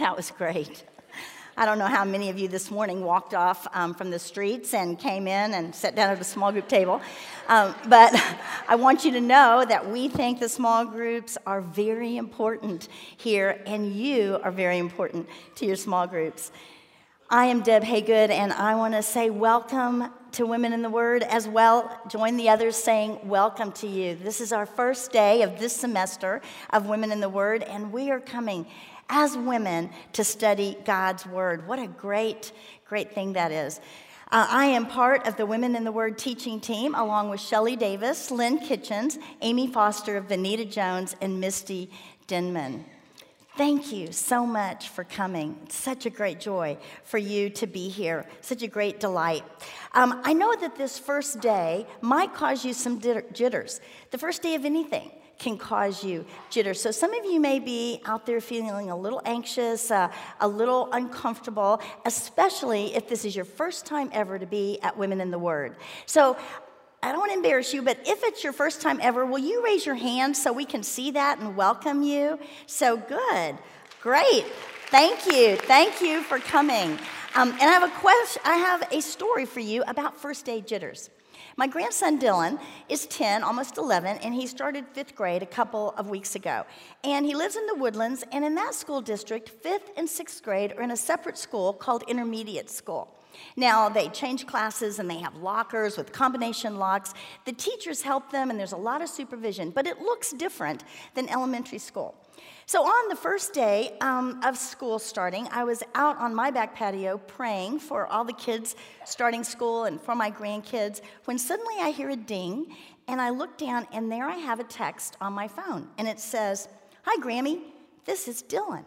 That was great. I don't know how many of you this morning walked off um, from the streets and came in and sat down at a small group table. Um, but I want you to know that we think the small groups are very important here, and you are very important to your small groups. I am Deb Haygood, and I want to say welcome to Women in the Word as well. Join the others saying welcome to you. This is our first day of this semester of Women in the Word, and we are coming as women to study God's Word. What a great, great thing that is. Uh, I am part of the Women in the Word teaching team, along with Shelly Davis, Lynn Kitchens, Amy Foster, Vanita Jones, and Misty Denman. Thank you so much for coming. It's such a great joy for you to be here, such a great delight. Um, I know that this first day might cause you some jitters, the first day of anything can cause you jitters. So some of you may be out there feeling a little anxious, uh, a little uncomfortable, especially if this is your first time ever to be at Women in the Word. So I don't want to embarrass you, but if it's your first time ever, will you raise your hand so we can see that and welcome you? So good. Great. Thank you. Thank you for coming. Um, and I have a question, I have a story for you about first aid jitters. My grandson Dylan is 10, almost 11, and he started fifth grade a couple of weeks ago. And he lives in the woodlands, and in that school district, fifth and sixth grade are in a separate school called intermediate school. Now, they change classes and they have lockers with combination locks. The teachers help them, and there's a lot of supervision, but it looks different than elementary school. So, on the first day um, of school starting, I was out on my back patio praying for all the kids starting school and for my grandkids when suddenly I hear a ding and I look down and there I have a text on my phone and it says, Hi, Grammy, this is Dylan.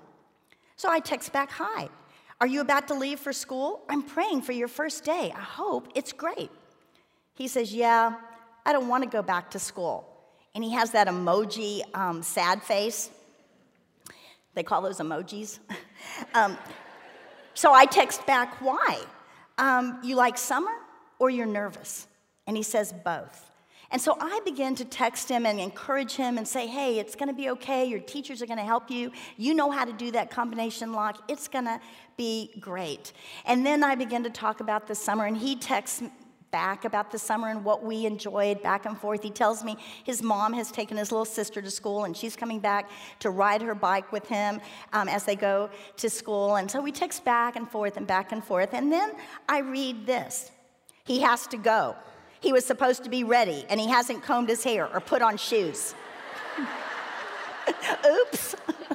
So I text back, Hi, are you about to leave for school? I'm praying for your first day. I hope it's great. He says, Yeah, I don't want to go back to school. And he has that emoji um, sad face. They call those emojis. um, so I text back, why? Um, you like summer or you're nervous? And he says, both. And so I begin to text him and encourage him and say, hey, it's gonna be okay. Your teachers are gonna help you. You know how to do that combination lock. It's gonna be great. And then I begin to talk about the summer, and he texts back about the summer and what we enjoyed back and forth. He tells me his mom has taken his little sister to school and she's coming back to ride her bike with him um, as they go to school. And so we text back and forth and back and forth. And then I read this He has to go. He was supposed to be ready and he hasn't combed his hair or put on shoes. Oops.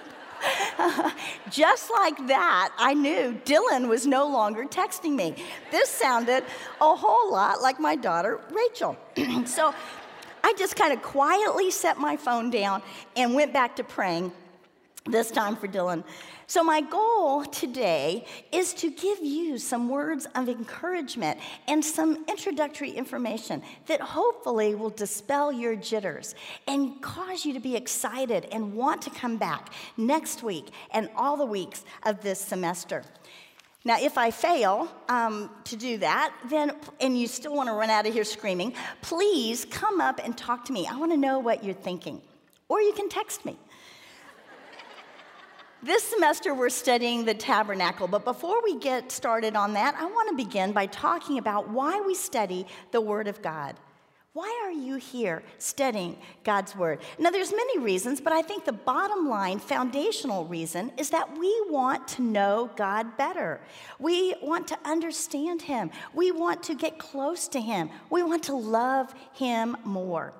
Just like that, I knew Dylan was no longer texting me. This sounded a whole lot like my daughter, Rachel. so I just kind of quietly set my phone down and went back to praying, this time for Dylan. So, my goal today is to give you some words of encouragement and some introductory information that hopefully will dispel your jitters and cause you to be excited and want to come back next week and all the weeks of this semester. Now, if I fail um, to do that, then, and you still want to run out of here screaming, please come up and talk to me. I want to know what you're thinking. Or you can text me. This semester, we're studying the tabernacle, but before we get started on that, I want to begin by talking about why we study the Word of God. Why are you here studying God's Word? Now, there's many reasons, but I think the bottom line, foundational reason, is that we want to know God better. We want to understand Him. We want to get close to Him. We want to love Him more.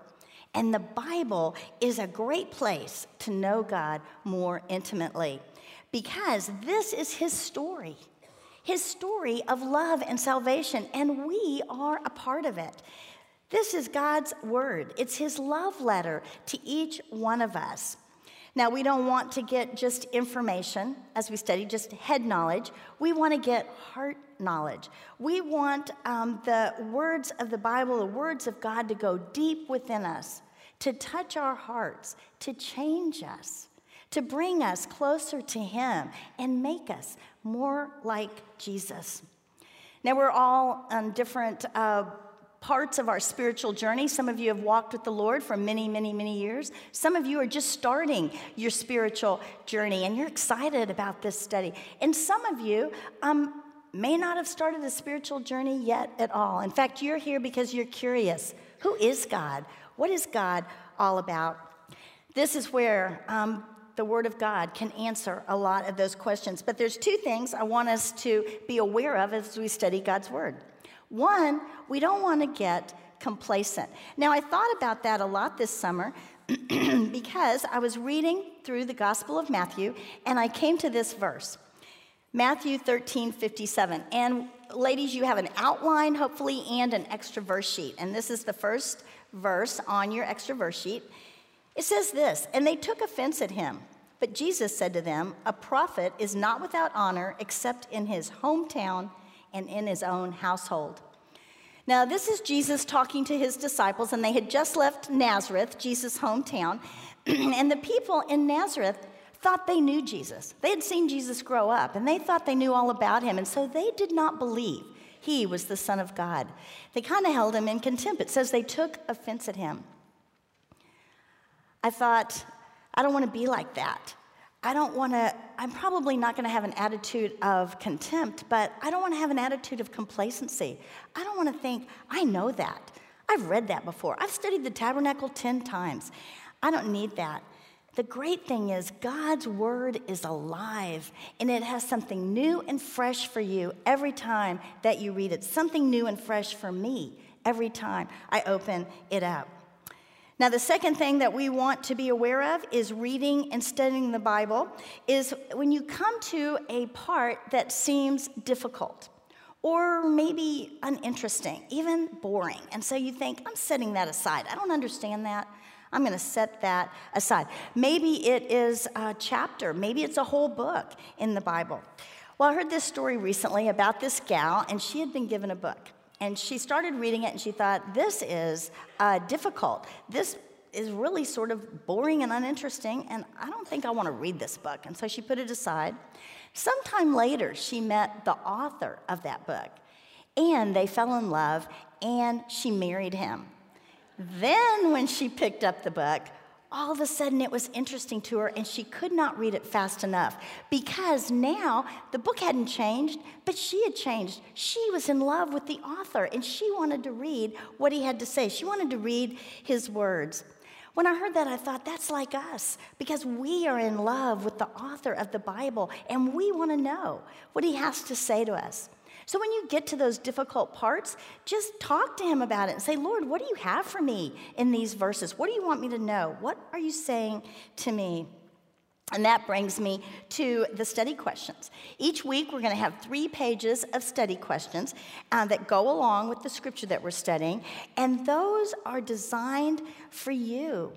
And the Bible is a great place to know God more intimately because this is His story, His story of love and salvation, and we are a part of it. This is God's word, it's His love letter to each one of us. Now, we don't want to get just information as we study, just head knowledge. We want to get heart knowledge. We want um, the words of the Bible, the words of God, to go deep within us, to touch our hearts, to change us, to bring us closer to Him, and make us more like Jesus. Now, we're all on different uh, parts of our spiritual journey. Some of you have walked with the Lord for many, many, many years. Some of you are just starting your spiritual journey and you're excited about this study. And some of you um, may not have started a spiritual journey yet at all. In fact, you're here because you're curious. Who is God? What is God all about? This is where um, the Word of God can answer a lot of those questions. But there's two things I want us to be aware of as we study God's Word. One, we don't want to get complacent. Now, I thought about that a lot this summer because I was reading through the Gospel of Matthew and I came to this verse. Matthew 13, 57. And ladies, you have an outline, hopefully, and an extra verse sheet. And this is the first verse on your extra verse sheet. It says this And they took offense at him. But Jesus said to them, A prophet is not without honor except in his hometown and in his own household. Now, this is Jesus talking to his disciples, and they had just left Nazareth, Jesus' hometown. and the people in Nazareth thought they knew Jesus. They had seen Jesus grow up, and they thought they knew all about him, and so they did not believe he was the Son of God. They kind of held him in contempt. It says they took offense at him. I thought, I don't want to be like that. I don't want to, I'm probably not going to have an attitude of contempt, but I don't want to have an attitude of complacency. I don't want to think, I know that. I've read that before. I've studied the tabernacle 10 times. I don't need that. The great thing is, God's word is alive and it has something new and fresh for you every time that you read it. Something new and fresh for me every time I open it up. Now, the second thing that we want to be aware of is reading and studying the Bible, is when you come to a part that seems difficult or maybe uninteresting, even boring. And so you think, I'm setting that aside. I don't understand that. I'm going to set that aside. Maybe it is a chapter, maybe it's a whole book in the Bible. Well, I heard this story recently about this gal, and she had been given a book. And she started reading it and she thought, this is uh, difficult. This is really sort of boring and uninteresting, and I don't think I want to read this book. And so she put it aside. Sometime later, she met the author of that book, and they fell in love, and she married him. Then, when she picked up the book, all of a sudden it was interesting to her and she could not read it fast enough because now the book hadn't changed, but she had changed. She was in love with the author and she wanted to read what he had to say. She wanted to read his words. When I heard that, I thought that's like us because we are in love with the author of the Bible and we want to know what he has to say to us. So when you get to those difficult parts, just talk to him about it and say, Lord, what do you have for me in these verses? What do you want me to know? What are you saying to me? And that brings me to the study questions. Each week, we're going to have three pages of study questions uh, that go along with the scripture that we're studying, and those are designed for you.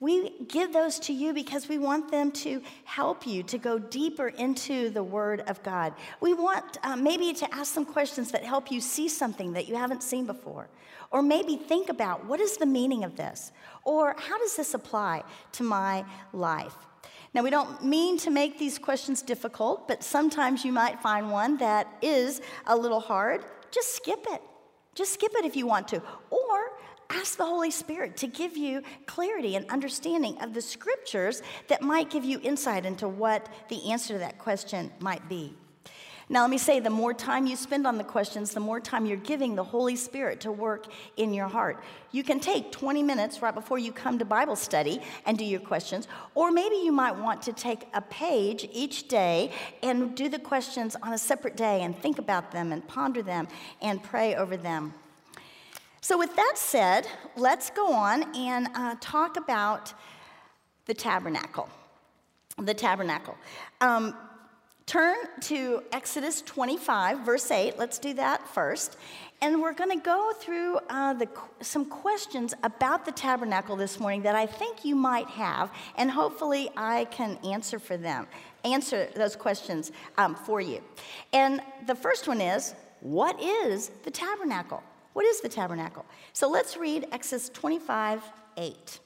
We give those to you because we want them to help you to go deeper into the Word of God. We want uh, maybe to ask some questions that help you see something that you haven't seen before. Or maybe think about what is the meaning of this? Or how does this apply to my life? Now, we don't mean to make these questions difficult, but sometimes you might find one that is a little hard. Just skip it. Just skip it if you want to. Or ask the Holy Spirit to give you clarity and understanding of the scriptures that might give you insight into what the answer to that question might be. Now, let me say the more time you spend on the questions, the more time you're giving the Holy Spirit to work in your heart. You can take 20 minutes right before you come to Bible study and do your questions, or maybe you might want to take a page each day and do the questions on a separate day and think about them and ponder them and pray over them. So, with that said, let's go on and uh, talk about the tabernacle. The tabernacle. Um, turn to Exodus 25, verse 8. Let's do that first. And we're going to go through uh, the, some questions about the tabernacle this morning that I think you might have, and hopefully I can answer for them, answer those questions um, for you. And the first one is, what is the tabernacle? What is the tabernacle? So let's read Exodus 25 8.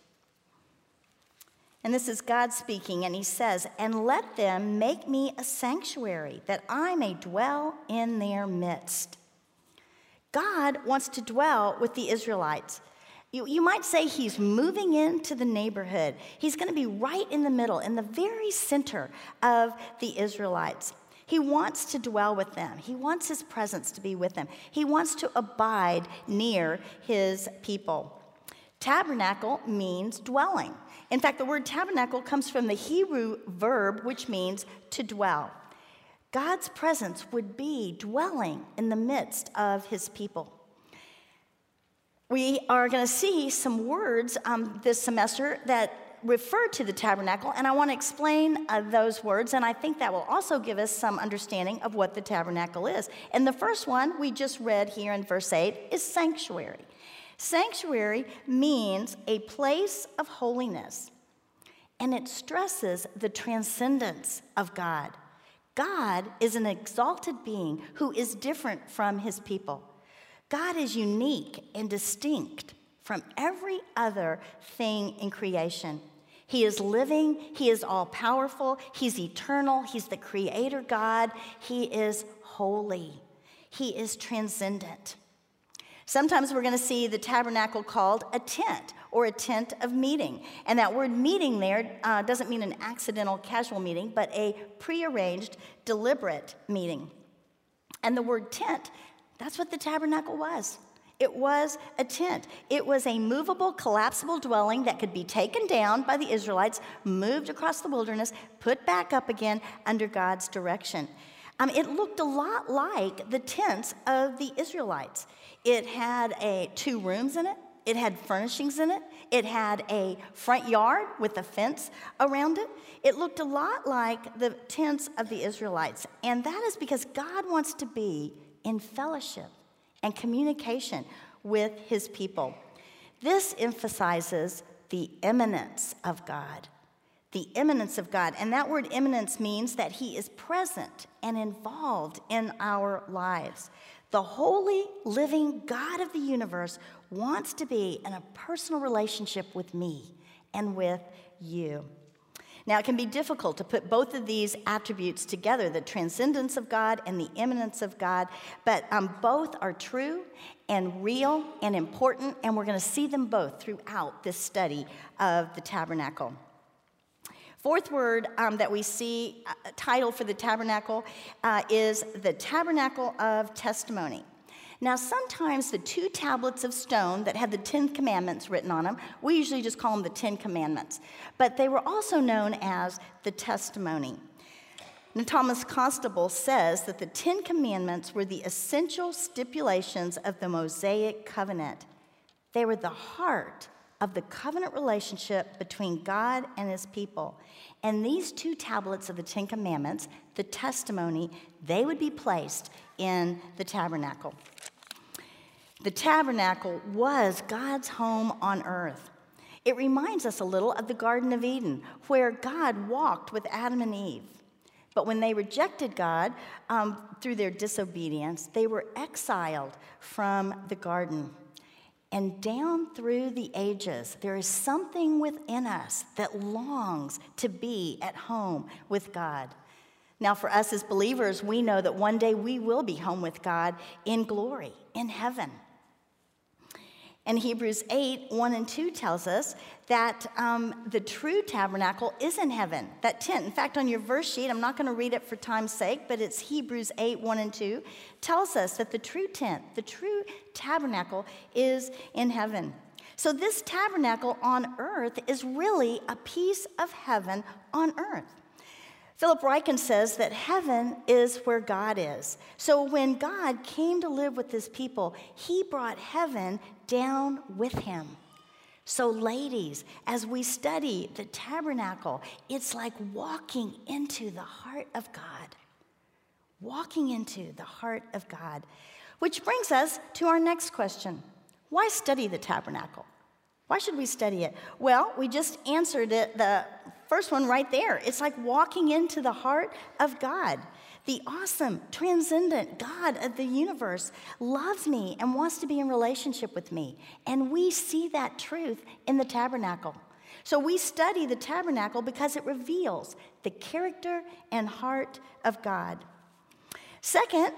And this is God speaking, and he says, And let them make me a sanctuary, that I may dwell in their midst. God wants to dwell with the Israelites. You, you might say he's moving into the neighborhood. He's going to be right in the middle, in the very center of the Israelites. He wants to dwell with them. He wants his presence to be with them. He wants to abide near his people. Tabernacle means dwelling. In fact, the word tabernacle comes from the Hebrew verb which means to dwell. God's presence would be dwelling in the midst of his people. We are going to see some words um, this semester that refer to the tabernacle, and I want to explain uh, those words, and I think that will also give us some understanding of what the tabernacle is. And the first one we just read here in verse 8 is sanctuary. Sanctuary means a place of holiness, and it stresses the transcendence of God. God is an exalted being who is different from his people. God is unique and distinct from every other thing in creation. He is living, He is all powerful, He's eternal, He's the creator God, He is holy, He is transcendent. Sometimes we're going to see the tabernacle called a tent or a tent of meeting. And that word meeting there uh, doesn't mean an accidental, casual meeting, but a prearranged, deliberate meeting. And the word tent that's what the tabernacle was. It was a tent. It was a movable, collapsible dwelling that could be taken down by the Israelites, moved across the wilderness, put back up again under God's direction. Um, it looked a lot like the tents of the Israelites. It had a, two rooms in it, it had furnishings in it, it had a front yard with a fence around it. It looked a lot like the tents of the Israelites. And that is because God wants to be in fellowship and communication with his people. This emphasizes the immanence of God. The immanence of God. And that word immanence means that he is present and involved in our lives. The holy, living God of the universe wants to be in a personal relationship with me and with you. Now, it can be difficult to put both of these attributes together the transcendence of God and the immanence of God, but um, both are true and real and important, and we're going to see them both throughout this study of the tabernacle. Fourth word um, that we see, uh, title for the tabernacle, uh, is the tabernacle of testimony. Now, sometimes the two tablets of stone that had the Ten Commandments written on them, we usually just call them the Ten Commandments, but they were also known as the testimony. Now, Thomas Constable says that the Ten Commandments were the essential stipulations of the Mosaic covenant. They were the heart of the covenant relationship between God and his people. And these two tablets of the Ten Commandments, the testimony, they would be placed in the tabernacle. The tabernacle was God's home on earth. It reminds us a little of the Garden of Eden, where God walked with Adam and Eve. But when they rejected God um, through their disobedience, they were exiled from the garden. And down through the ages, there is something within us that longs to be at home with God. Now, for us as believers, we know that one day we will be home with God in glory, in heaven. And Hebrews 8, 1 and 2 tells us that um, the true tabernacle is in heaven, that tent. In fact, on your verse sheet, I'm not going to read it for time's sake, but it's Hebrews 8, 1 and 2, tells us that the true tent, the true tabernacle, is in heaven. So, this tabernacle on earth is really a piece of heaven on earth. Philip Ryken says that heaven is where God is. So when God came to live with his people, he brought heaven down with him. So, ladies, as we study the tabernacle, it's like walking into the heart of God. Walking into the heart of God. Which brings us to our next question Why study the tabernacle? Why should we study it? Well, we just answered it, the first one right there. It's like walking into the heart of God. The awesome, transcendent God of the universe loves me and wants to be in relationship with me. And we see that truth in the tabernacle. So we study the tabernacle because it reveals the character and heart of God. Second,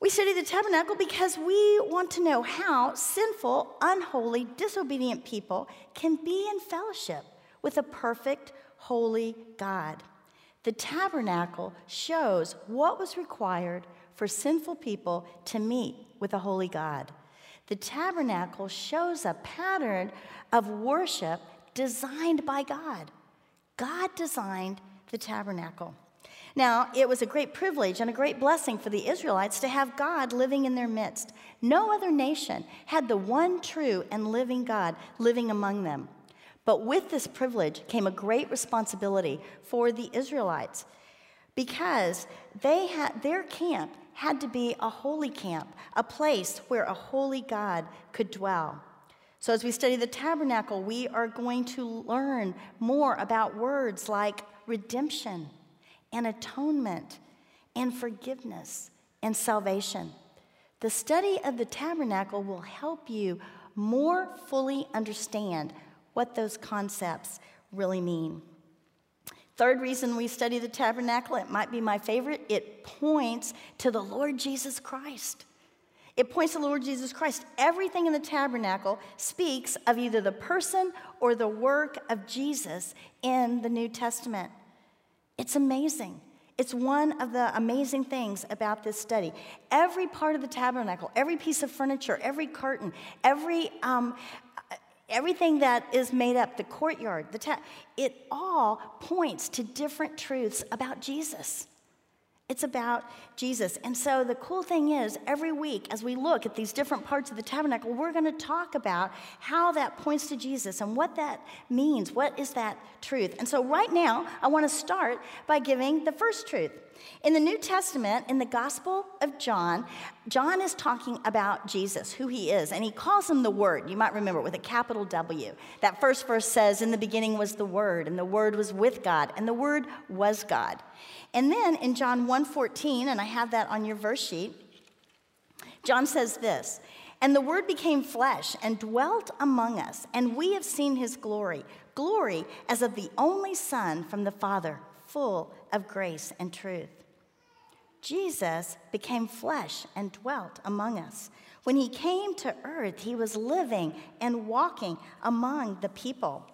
We study the tabernacle because we want to know how sinful, unholy, disobedient people can be in fellowship with a perfect, holy God. The tabernacle shows what was required for sinful people to meet with a holy God. The tabernacle shows a pattern of worship designed by God. God designed the tabernacle. Now, it was a great privilege and a great blessing for the Israelites to have God living in their midst. No other nation had the one true and living God living among them. But with this privilege came a great responsibility for the Israelites because they had, their camp had to be a holy camp, a place where a holy God could dwell. So, as we study the tabernacle, we are going to learn more about words like redemption and atonement and forgiveness and salvation. The study of the tabernacle will help you more fully understand what those concepts really mean. Third reason we study the tabernacle, it might be my favorite, it points to the Lord Jesus Christ. It points to the Lord Jesus Christ. Everything in the tabernacle speaks of either the person or the work of Jesus in the New Testament. It's amazing. It's one of the amazing things about this study. Every part of the tabernacle, every piece of furniture, every curtain, every um, everything that is made up, the courtyard, the ta- it all points to different truths about Jesus. It's about Jesus. And so the cool thing is, every week as we look at these different parts of the tabernacle, we're going to talk about how that points to Jesus and what that means. What is that truth? And so right now, I want to start by giving the first truth. In the New Testament, in the Gospel of John, John is talking about Jesus, who he is, and he calls him the Word. You might remember with a capital W. That first verse says, In the beginning was the Word, and the Word was with God, and the Word was God. And then in John 1:14, and I have that on your verse sheet, John says this, and the word became flesh and dwelt among us, and we have seen his glory, glory as of the only son from the Father, full of grace and truth. Jesus became flesh and dwelt among us. When he came to earth, he was living and walking among the people.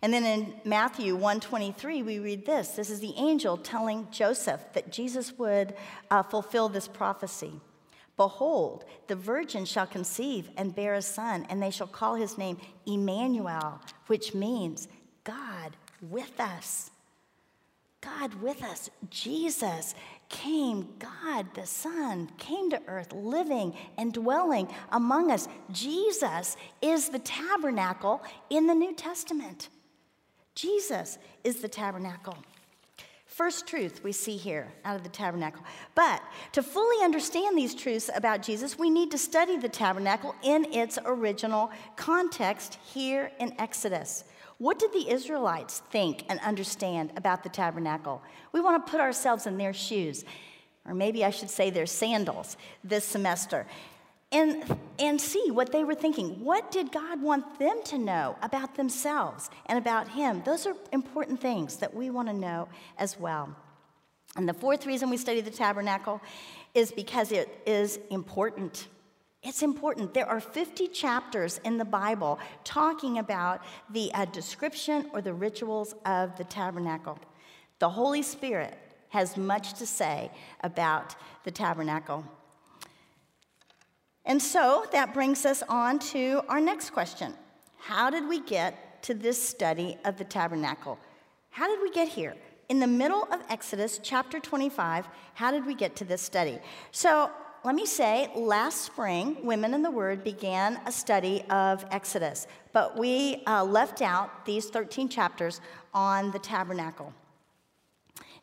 And then in Matthew 1:23 we read this. This is the angel telling Joseph that Jesus would uh, fulfill this prophecy. Behold, the virgin shall conceive and bear a son, and they shall call his name Emmanuel, which means God with us. God with us. Jesus came, God the Son, came to earth, living and dwelling among us. Jesus is the tabernacle in the New Testament. Jesus is the tabernacle. First truth we see here out of the tabernacle. But to fully understand these truths about Jesus, we need to study the tabernacle in its original context here in Exodus. What did the Israelites think and understand about the tabernacle? We want to put ourselves in their shoes, or maybe I should say their sandals, this semester and, and see what they were thinking. What did God want them to know about themselves and about Him? Those are important things that we want to know as well. And the fourth reason we study the tabernacle is because it is important. It's important. There are 50 chapters in the Bible talking about the uh, description or the rituals of the tabernacle. The Holy Spirit has much to say about the tabernacle. And so that brings us on to our next question How did we get to this study of the tabernacle? How did we get here? In the middle of Exodus chapter 25, how did we get to this study? So let me say, last spring, Women in the Word began a study of Exodus, but we uh, left out these 13 chapters on the tabernacle.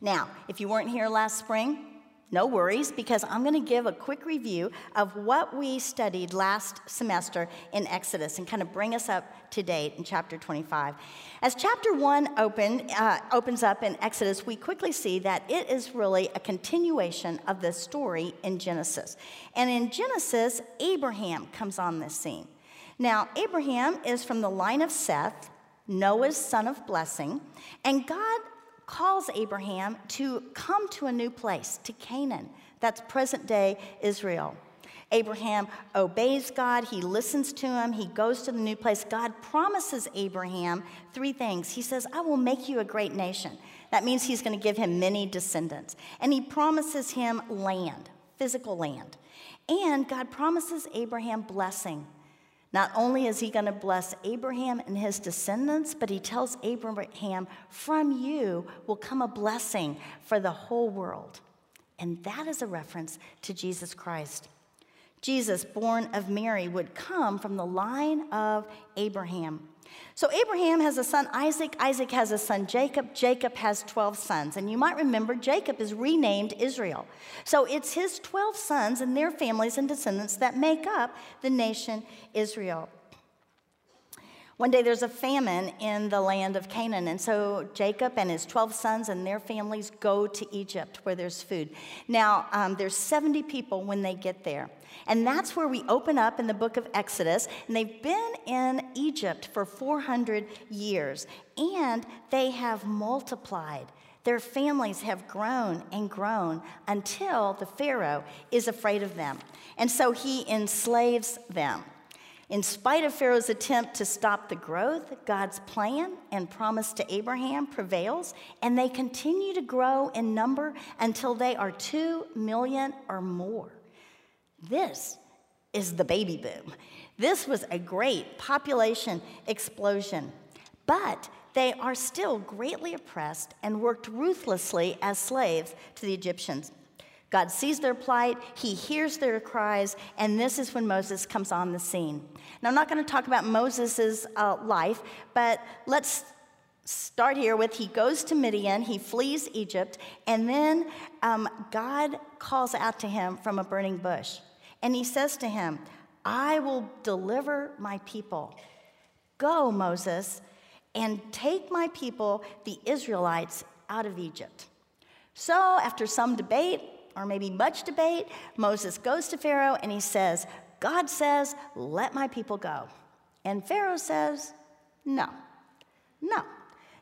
Now, if you weren't here last spring, no worries, because I'm going to give a quick review of what we studied last semester in Exodus and kind of bring us up to date in chapter 25. As chapter 1 open, uh, opens up in Exodus, we quickly see that it is really a continuation of the story in Genesis. And in Genesis, Abraham comes on this scene. Now, Abraham is from the line of Seth, Noah's son of blessing, and God calls Abraham to come to a new place, to Canaan, That's present day Israel. Abraham obeys God, he listens to him, he goes to the new place. God promises Abraham three things. He says, I will make you a great nation. That means he's going to give him many descendants. And he promises him land, physical land. And God promises Abraham blessing. Not only is he going to bless Abraham and his descendants, but he tells Abraham, From you will come a blessing for the whole world. And that is a reference to Jesus Christ. Jesus, born of Mary, would come from the line of Abraham. So Abraham has a son Isaac, Isaac has a son Jacob, Jacob has 12 sons. And you might remember Jacob is renamed Israel. So it's his 12 sons and their families and descendants that make up the nation Israel. One day there's a famine in the land of Canaan, and so Jacob and his 12 sons and their families go to Egypt where there's food. Now, um, there's 70 people when they get there, and that's where we open up in the book of Exodus, and they've been in Egypt for 400 years, and they have multiplied. Their families have grown and grown until the Pharaoh is afraid of them, and so he enslaves them. In spite of Pharaoh's attempt to stop the growth, God's plan and promise to Abraham prevails, and they continue to grow in number until they are 2 million or more. This is the baby boom. This was a great population explosion, but they are still greatly oppressed and worked ruthlessly as slaves to the Egyptians. God sees their plight, He hears their cries, and this is when Moses comes on the scene. Now, I'm not going to talk about Moses' uh, life, but let's start here with he goes to Midian, he flees Egypt, and then um, God calls out to him from a burning bush. And he says to him, I will deliver my people. Go, Moses, and take my people, the Israelites, out of Egypt. So, after some debate, or maybe much debate, Moses goes to Pharaoh and he says, God says, let my people go. And Pharaoh says, no, no.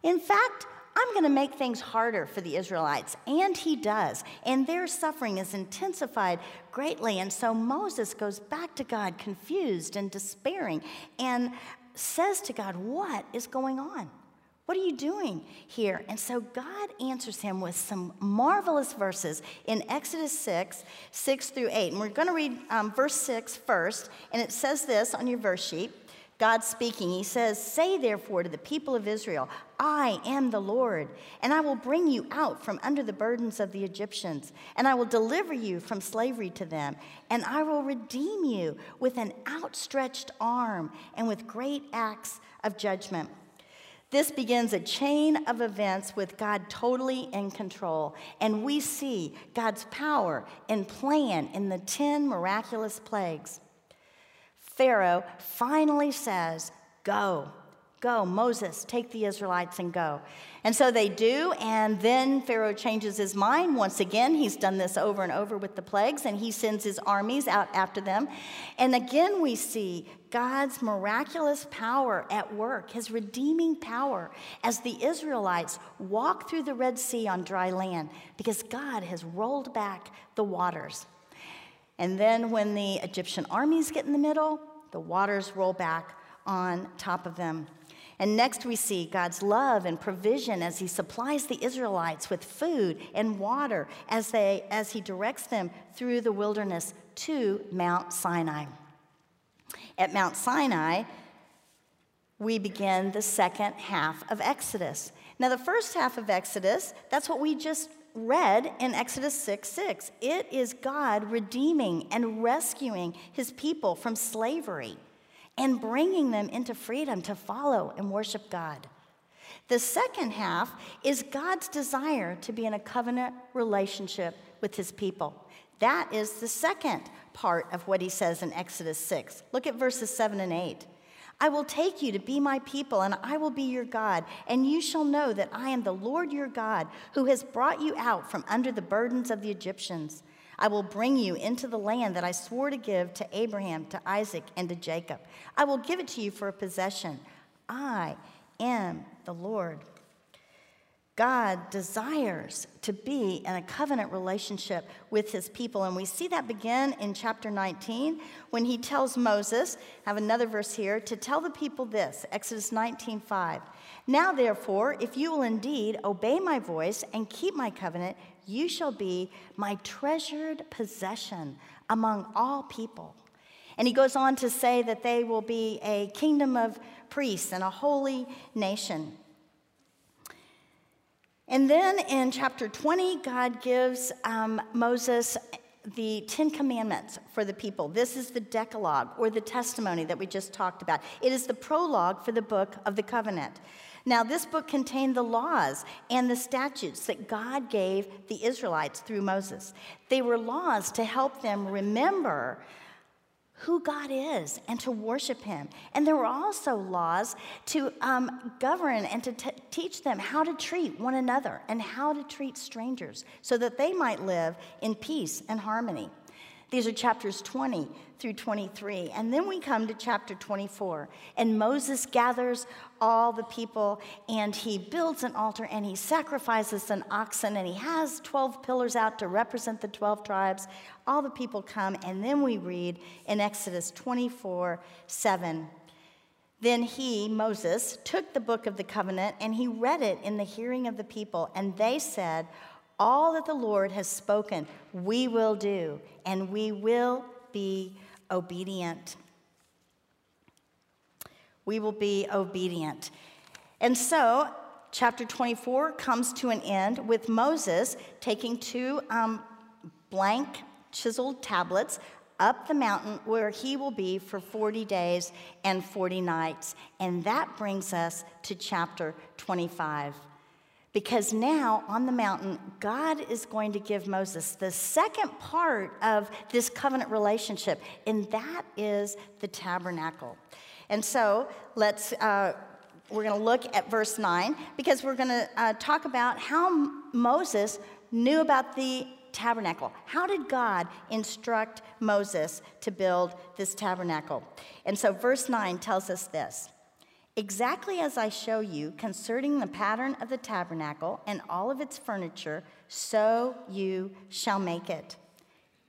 In fact, I'm going to make things harder for the Israelites. And he does. And their suffering is intensified greatly. And so Moses goes back to God, confused and despairing, and says to God, What is going on? What are you doing here? And so God answers him with some marvelous verses in Exodus 6, 6 through 8. And we're going to read um, verse 6 first. And it says this on your verse sheet God speaking. He says, Say therefore to the people of Israel, I am the Lord, and I will bring you out from under the burdens of the Egyptians, and I will deliver you from slavery to them, and I will redeem you with an outstretched arm and with great acts of judgment. This begins a chain of events with God totally in control. And we see God's power and plan in the 10 miraculous plagues. Pharaoh finally says, Go. Go, Moses, take the Israelites and go. And so they do, and then Pharaoh changes his mind. Once again, he's done this over and over with the plagues, and he sends his armies out after them. And again, we see God's miraculous power at work, his redeeming power, as the Israelites walk through the Red Sea on dry land, because God has rolled back the waters. And then when the Egyptian armies get in the middle, the waters roll back on top of them. And next, we see God's love and provision as He supplies the Israelites with food and water as, they, as He directs them through the wilderness to Mount Sinai. At Mount Sinai, we begin the second half of Exodus. Now, the first half of Exodus, that's what we just read in Exodus 6 6. It is God redeeming and rescuing his people from slavery and bringing them into freedom to follow and worship God. The second half is God's desire to be in a covenant relationship with his people. That is the second part of what he says in Exodus 6. Look at verses 7 and 8. I will take you to be my people, and I will be your God, and you shall know that I am the Lord your God, who has brought you out from under the burdens of the Egyptians. I will bring you into the land that I swore to give to Abraham, to Isaac, and to Jacob. I will give it to you for a possession. I am the Lord. God desires to be in a covenant relationship with his people. And we see that begin in chapter 19 when he tells Moses, I have another verse here, to tell the people this Exodus 19 5. Now, therefore, if you will indeed obey my voice and keep my covenant, you shall be my treasured possession among all people. And he goes on to say that they will be a kingdom of priests and a holy nation. And then in chapter 20, God gives um, Moses the Ten Commandments for the people. This is the Decalogue or the testimony that we just talked about. It is the prologue for the book of the covenant. Now, this book contained the laws and the statutes that God gave the Israelites through Moses. They were laws to help them remember who God is and to worship Him. And there were also laws to um, govern and to t- teach them how to treat one another and how to treat strangers so that they might live in peace and harmony. These are chapters 20 through 23. And then we come to chapter 24. And Moses gathers all the people and he builds an altar and he sacrifices an oxen and he has 12 pillars out to represent the 12 tribes. All the people come. And then we read in Exodus 24 7. Then he, Moses, took the book of the covenant and he read it in the hearing of the people. And they said, all that the Lord has spoken, we will do, and we will be obedient. We will be obedient. And so, chapter 24 comes to an end with Moses taking two um, blank chiseled tablets up the mountain where he will be for 40 days and 40 nights. And that brings us to chapter 25. Because now on the mountain, God is going to give Moses the second part of this covenant relationship, and that is the tabernacle. And so let's, uh, we're going to look at verse 9 because we're going to uh, talk about how Moses knew about the tabernacle. How did God instruct Moses to build this tabernacle? And so verse 9 tells us this Exactly as I show you concerning the pattern of the tabernacle and all of its furniture, so you shall make it.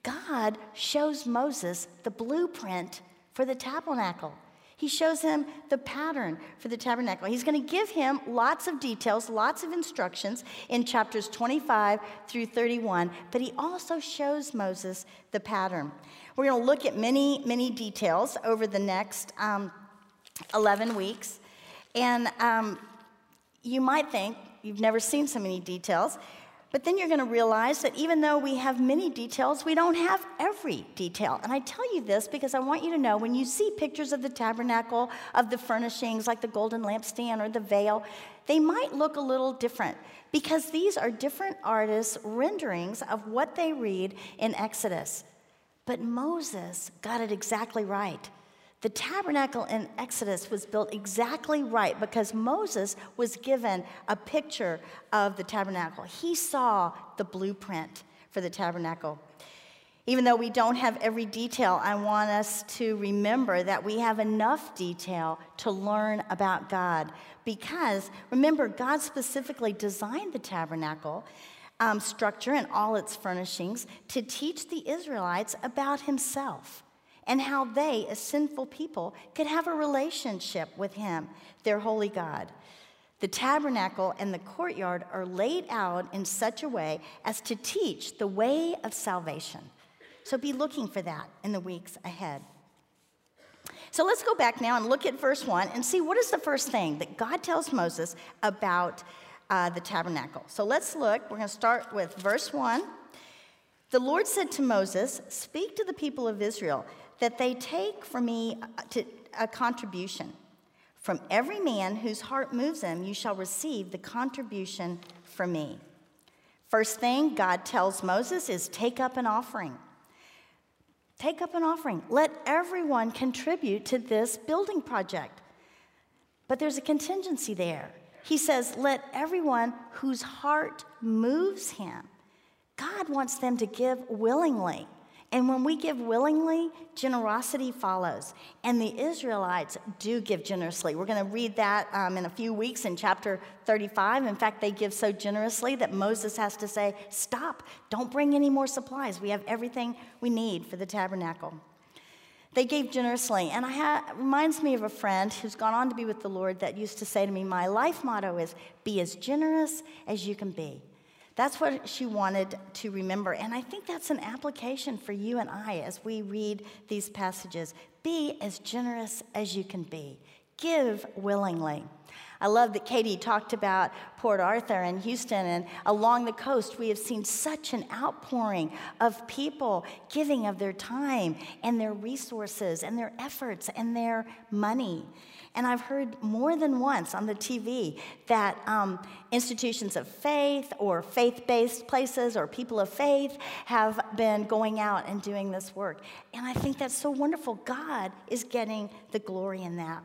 God shows Moses the blueprint for the tabernacle. He shows him the pattern for the tabernacle. He's going to give him lots of details, lots of instructions in chapters 25 through 31, but he also shows Moses the pattern. We're going to look at many, many details over the next um, 11 weeks. And um, you might think you've never seen so many details, but then you're going to realize that even though we have many details, we don't have every detail. And I tell you this because I want you to know when you see pictures of the tabernacle, of the furnishings like the golden lampstand or the veil, they might look a little different because these are different artists' renderings of what they read in Exodus. But Moses got it exactly right. The tabernacle in Exodus was built exactly right because Moses was given a picture of the tabernacle. He saw the blueprint for the tabernacle. Even though we don't have every detail, I want us to remember that we have enough detail to learn about God. Because remember, God specifically designed the tabernacle um, structure and all its furnishings to teach the Israelites about Himself and how they, as sinful people, could have a relationship with Him, their holy God. The tabernacle and the courtyard are laid out in such a way as to teach the way of salvation. So be looking for that in the weeks ahead. So let's go back now and look at verse 1 and see what is the first thing that God tells Moses about uh, the tabernacle. So let's look. We're going to start with verse 1. The Lord said to Moses, Speak to the people of Israel that they take from me uh, a contribution. From every man whose heart moves him, you shall receive the contribution from me. First thing God tells Moses is take up an offering. Take up an offering. Let everyone contribute to this building project. But there's a contingency there. He says, let everyone whose heart moves him. God wants them to give willingly And when we give willingly, generosity follows. And the Israelites do give generously. We're going to read that um, in a few weeks in chapter 35. In fact, they give so generously that Moses has to say, Stop, don't bring any more supplies. We have everything we need for the tabernacle. They gave generously. And ha- reminds me of a friend who's gone on to be with the Lord that used to say to me, My life motto is be as generous as you can be. That's what she wanted to remember. And I think that's an application for you and I as we read these passages. Be as generous as you can be, give willingly. I love that Katie talked about Port Arthur and Houston, and along the coast, we have seen such an outpouring of people giving of their time and their resources and their efforts and their money. And I've heard more than once on the TV that um, institutions of faith or faith based places or people of faith have been going out and doing this work. And I think that's so wonderful. God is getting the glory in that.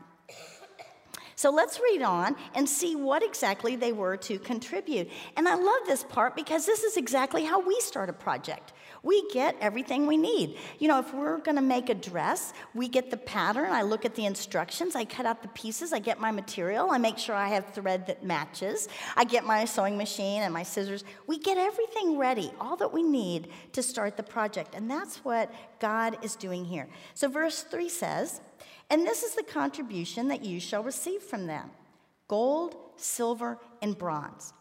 So let's read on and see what exactly they were to contribute. And I love this part because this is exactly how we start a project. We get everything we need. You know, if we're going to make a dress, we get the pattern, I look at the instructions, I cut out the pieces, I get my material, I make sure I have thread that matches, I get my sewing machine and my scissors. We get everything ready, all that we need to start the project. And that's what God is doing here. So, verse 3 says, And this is the contribution that you shall receive from them gold, silver, and bronze.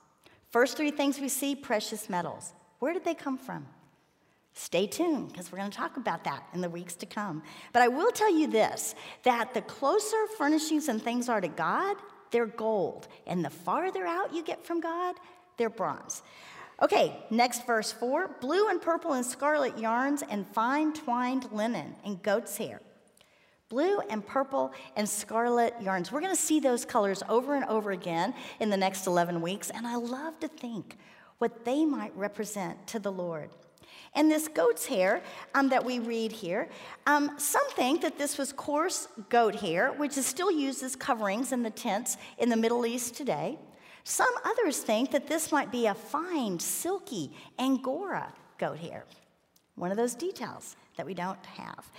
First three things we see precious metals. Where did they come from? Stay tuned because we're going to talk about that in the weeks to come. But I will tell you this that the closer furnishings and things are to God, they're gold. And the farther out you get from God, they're bronze. Okay, next verse four blue and purple and scarlet yarns and fine twined linen and goat's hair. Blue and purple and scarlet yarns. We're going to see those colors over and over again in the next 11 weeks, and I love to think what they might represent to the Lord. And this goat's hair um, that we read here, um, some think that this was coarse goat hair, which is still used as coverings in the tents in the Middle East today. Some others think that this might be a fine, silky Angora goat hair. One of those details that we don't have.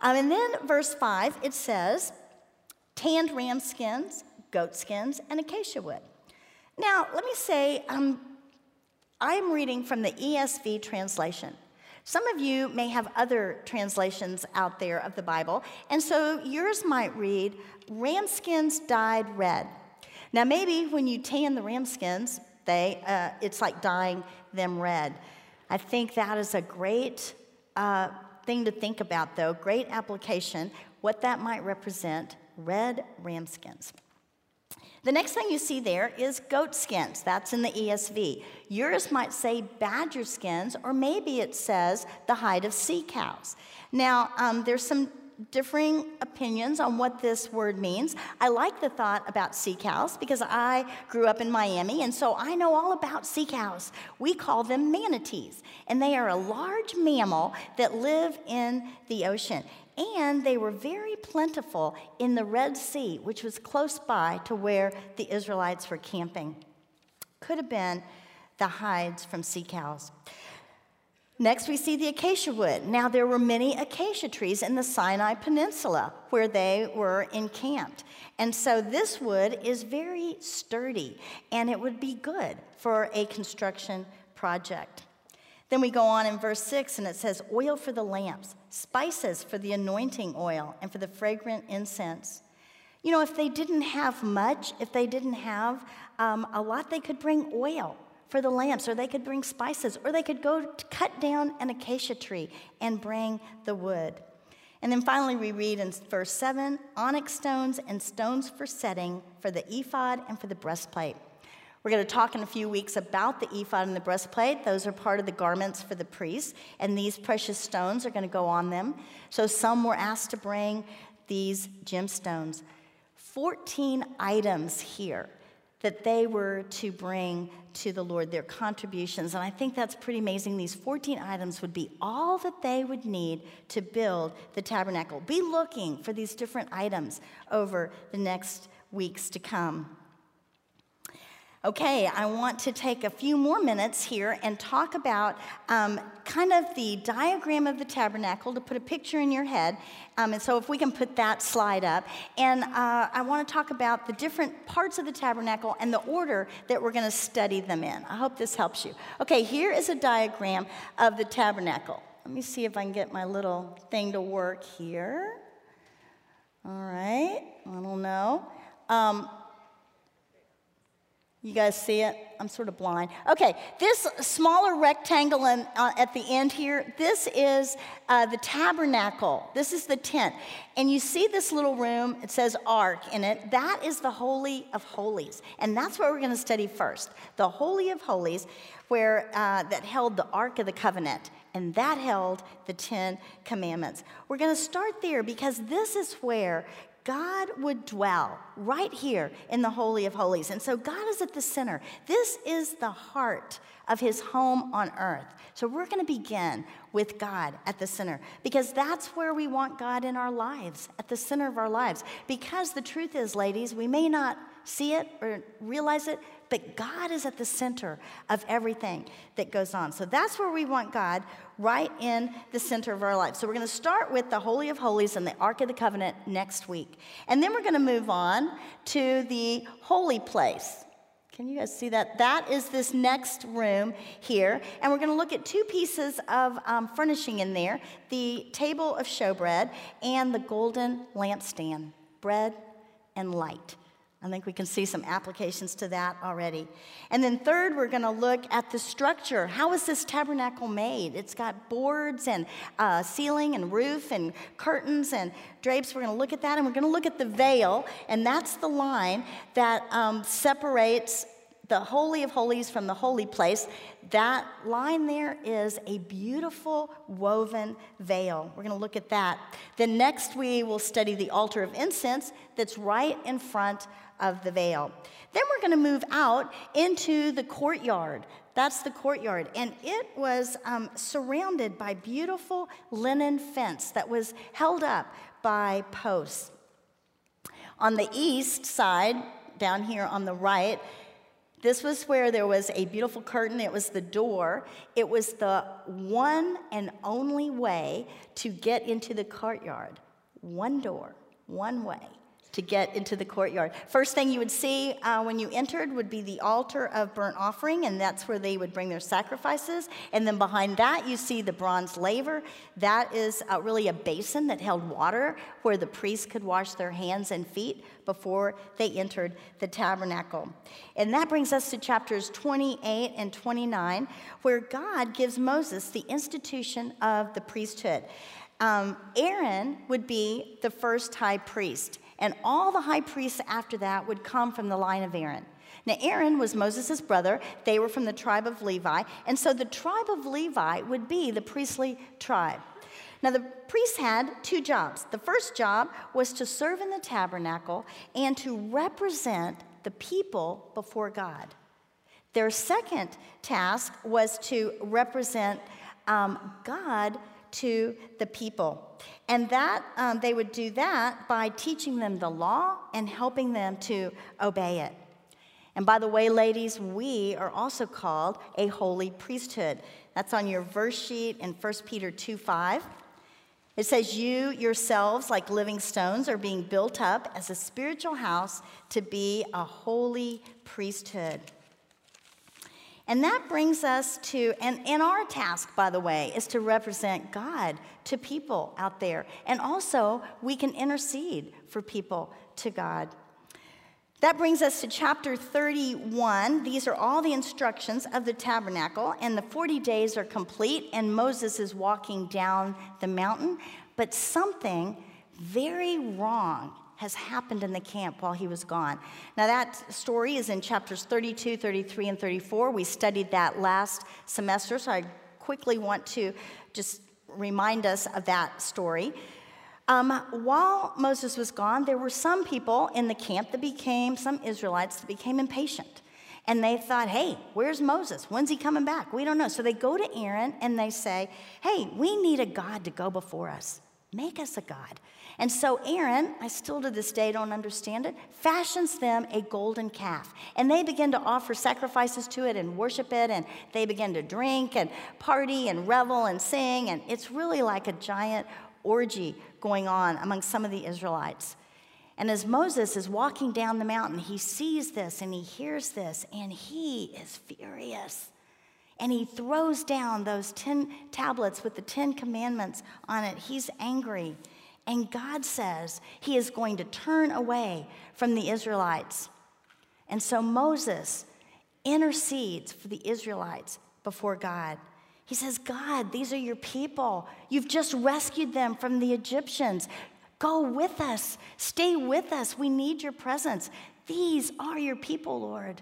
Um, and then, verse 5, it says, tanned ram skins, goat skins, and acacia wood. Now, let me say, um, I'm reading from the ESV translation. Some of you may have other translations out there of the Bible, and so yours might read, Ramskins dyed red. Now, maybe when you tan the ramskins, they, uh, it's like dyeing them red. I think that is a great uh, thing to think about, though, great application, what that might represent red ramskins. The next thing you see there is goat skins. That's in the ESV. Yours might say badger skins, or maybe it says the hide of sea cows. Now, um, there's some differing opinions on what this word means. I like the thought about sea cows because I grew up in Miami, and so I know all about sea cows. We call them manatees, and they are a large mammal that live in the ocean and they were very plentiful in the Red Sea, which was close by to where the Israelites were camping. Could have been the hides from sea cows. Next, we see the acacia wood. Now, there were many acacia trees in the Sinai Peninsula where they were encamped. And so, this wood is very sturdy and it would be good for a construction project. Then we go on in verse 6 and it says, Oil for the lamps, spices for the anointing oil, and for the fragrant incense. You know, if they didn't have much, if they didn't have um, a lot, they could bring oil for the lamps, or they could bring spices, or they could go cut down an acacia tree and bring the wood. And then finally, we read in verse 7 onyx stones and stones for setting for the ephod and for the breastplate. We're going to talk in a few weeks about the ephod and the breastplate. Those are part of the garments for the priests, and these precious stones are going to go on them. So some were asked to bring these gemstones. 14 items here that they were to bring to the Lord, their contributions. And I think that's pretty amazing. These 14 items would be all that they would need to build the tabernacle. Be looking for these different items over the next weeks to come. Okay, I want to take a few more minutes here and talk about um, kind of the diagram of the tabernacle to put a picture in your head. Um, and so, if we can put that slide up. And uh, I want to talk about the different parts of the tabernacle and the order that we're going to study them in. I hope this helps you. Okay, here is a diagram of the tabernacle. Let me see if I can get my little thing to work here. All right, I don't know. Um, you guys see it? I'm sort of blind. Okay, this smaller rectangle in, uh, at the end here, this is uh, the tabernacle. This is the tent. And you see this little room, it says ark in it. That is the Holy of Holies. And that's what we're going to study first. The Holy of Holies, where uh, that held the Ark of the Covenant. And that held the Ten Commandments. We're going to start there because this is where God would dwell right here in the Holy of Holies. And so God is at the center. This is the heart of his home on earth. So we're going to begin with God at the center because that's where we want God in our lives, at the center of our lives. Because the truth is, ladies, we may not see it or realize it, but God is at the center of everything that goes on. So that's where we want God, right in the center of our life. So we're going to start with the Holy of Holies and the Ark of the Covenant next week. And then we're going to move on to the holy place. Can you guys see that? That is this next room here. And we're going to look at two pieces of um, furnishing in there the table of showbread and the golden lampstand, bread and light. I think we can see some applications to that already. And then, third, we're going to look at the structure. How is this tabernacle made? It's got boards and uh, ceiling and roof and curtains and drapes. We're going to look at that, and we're going to look at the veil, and that's the line that um, separates the Holy of Holies from the holy place, that line there is a beautiful woven veil. We're going to look at that. Then next, we will study the altar of incense that's right in front of the veil. Then we're going to move out into the courtyard. That's the courtyard. And it was um, surrounded by beautiful linen fence that was held up by posts. On the east side, down here on the right, this was where there was a beautiful curtain. It was the door. It was the one and only way to get into the courtyard. One door, one way to get into the courtyard. First thing you would see uh, when you entered would be the altar of burnt offering, and that's where they would bring their sacrifices. And then behind that, you see the bronze laver. That is uh, really a basin that held water where the priests could wash their hands and feet before they entered the tabernacle. And that brings us to chapters 28 and 29, where God gives Moses the institution of the priesthood. Um, Aaron would be the first high priest. And all the high priests after that would come from the line of Aaron. Now, Aaron was Moses' brother. They were from the tribe of Levi. And so the tribe of Levi would be the priestly tribe. Now, the priests had two jobs. The first job was to serve in the tabernacle and to represent the people before God. Their second task was to represent um, God to the people. And that um, they would do that by teaching them the law and helping them to obey it. And by the way, ladies, we are also called a holy priesthood. That's on your verse sheet in 1 Peter 2 5. It says, You yourselves, like living stones, are being built up as a spiritual house to be a holy priesthood. And that brings us to, and, and our task, by the way, is to represent God to people out there. And also, we can intercede for people to God. That brings us to chapter 31. These are all the instructions of the tabernacle, and the 40 days are complete, and Moses is walking down the mountain. But something very wrong has happened in the camp while he was gone. Now, that story is in chapters 32, 33, and 34. We studied that last semester, so I quickly want to just remind us of that story. Um, while Moses was gone, there were some people in the camp that became, some Israelites that became impatient. And they thought, hey, where's Moses? When's he coming back? We don't know. So they go to Aaron and they say, hey, we need a God to go before us. Make us a God. And so Aaron, I still to this day don't understand it, fashions them a golden calf. And they begin to offer sacrifices to it and worship it. And they begin to drink and party and revel and sing. And it's really like a giant orgy going on among some of the Israelites. And as Moses is walking down the mountain, he sees this and he hears this, and he is furious. And he throws down those 10 tablets with the 10 commandments on it. He's angry. And God says he is going to turn away from the Israelites. And so Moses intercedes for the Israelites before God. He says, God, these are your people. You've just rescued them from the Egyptians. Go with us. Stay with us. We need your presence. These are your people, Lord.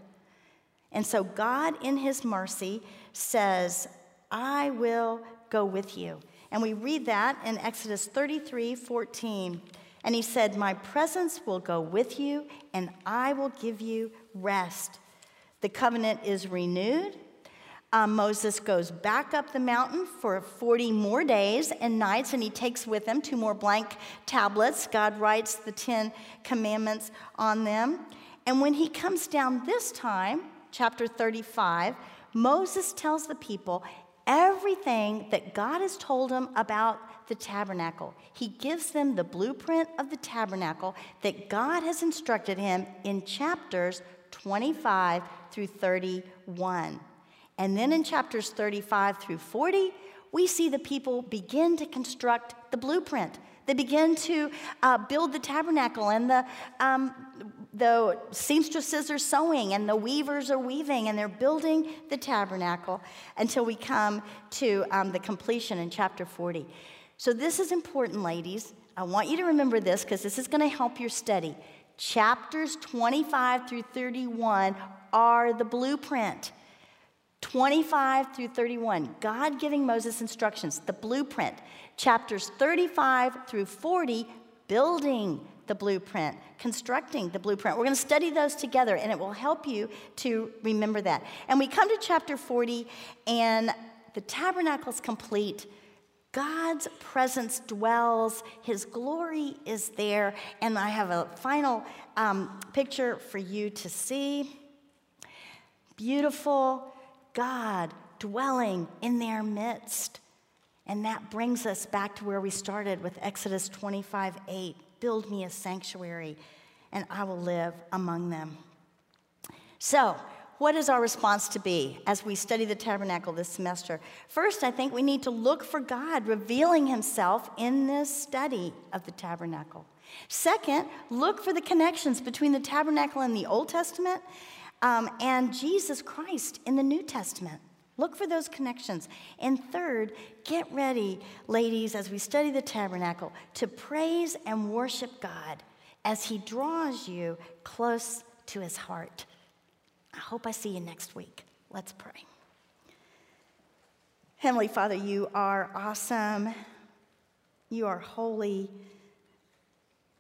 And so God, in his mercy, says, I will go with you. And we read that in Exodus 33 14. And he said, My presence will go with you, and I will give you rest. The covenant is renewed. Um, Moses goes back up the mountain for 40 more days and nights, and he takes with him two more blank tablets. God writes the Ten Commandments on them. And when he comes down this time, chapter 35, Moses tells the people everything that God has told them about the tabernacle. He gives them the blueprint of the tabernacle that God has instructed him in chapters 25 through 31. And then in chapters 35 through 40, we see the people begin to construct the blueprint. They begin to uh, build the tabernacle, and the, um, the seamstresses are sewing, and the weavers are weaving, and they're building the tabernacle until we come to um, the completion in chapter 40. So, this is important, ladies. I want you to remember this because this is going to help your study. Chapters 25 through 31 are the blueprint. 25 through 31, God giving Moses instructions, the blueprint. Chapters 35 through 40, building the blueprint, constructing the blueprint. We're going to study those together, and it will help you to remember that. And we come to chapter 40, and the tabernacle is complete. God's presence dwells, His glory is there. And I have a final um, picture for you to see. Beautiful God dwelling in their midst. And that brings us back to where we started with Exodus 25 8. Build me a sanctuary, and I will live among them. So, what is our response to be as we study the tabernacle this semester? First, I think we need to look for God revealing himself in this study of the tabernacle. Second, look for the connections between the tabernacle in the Old Testament um, and Jesus Christ in the New Testament. Look for those connections. And third, get ready, ladies, as we study the tabernacle, to praise and worship God as He draws you close to His heart. I hope I see you next week. Let's pray. Heavenly Father, you are awesome. You are holy.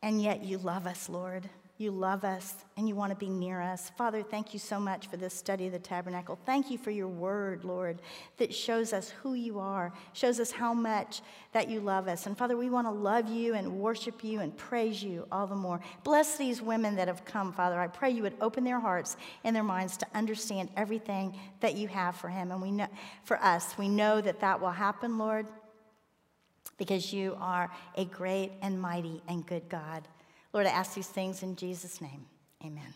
And yet you love us, Lord. You love us and you want to be near us. Father, thank you so much for this study of the tabernacle. Thank you for your word, Lord, that shows us who you are, shows us how much that you love us. And Father, we want to love you and worship you and praise you all the more. Bless these women that have come, Father. I pray you would open their hearts and their minds to understand everything that you have for him and we know for us. We know that that will happen, Lord, because you are a great and mighty and good God. Lord, I ask these things in Jesus' name. Amen.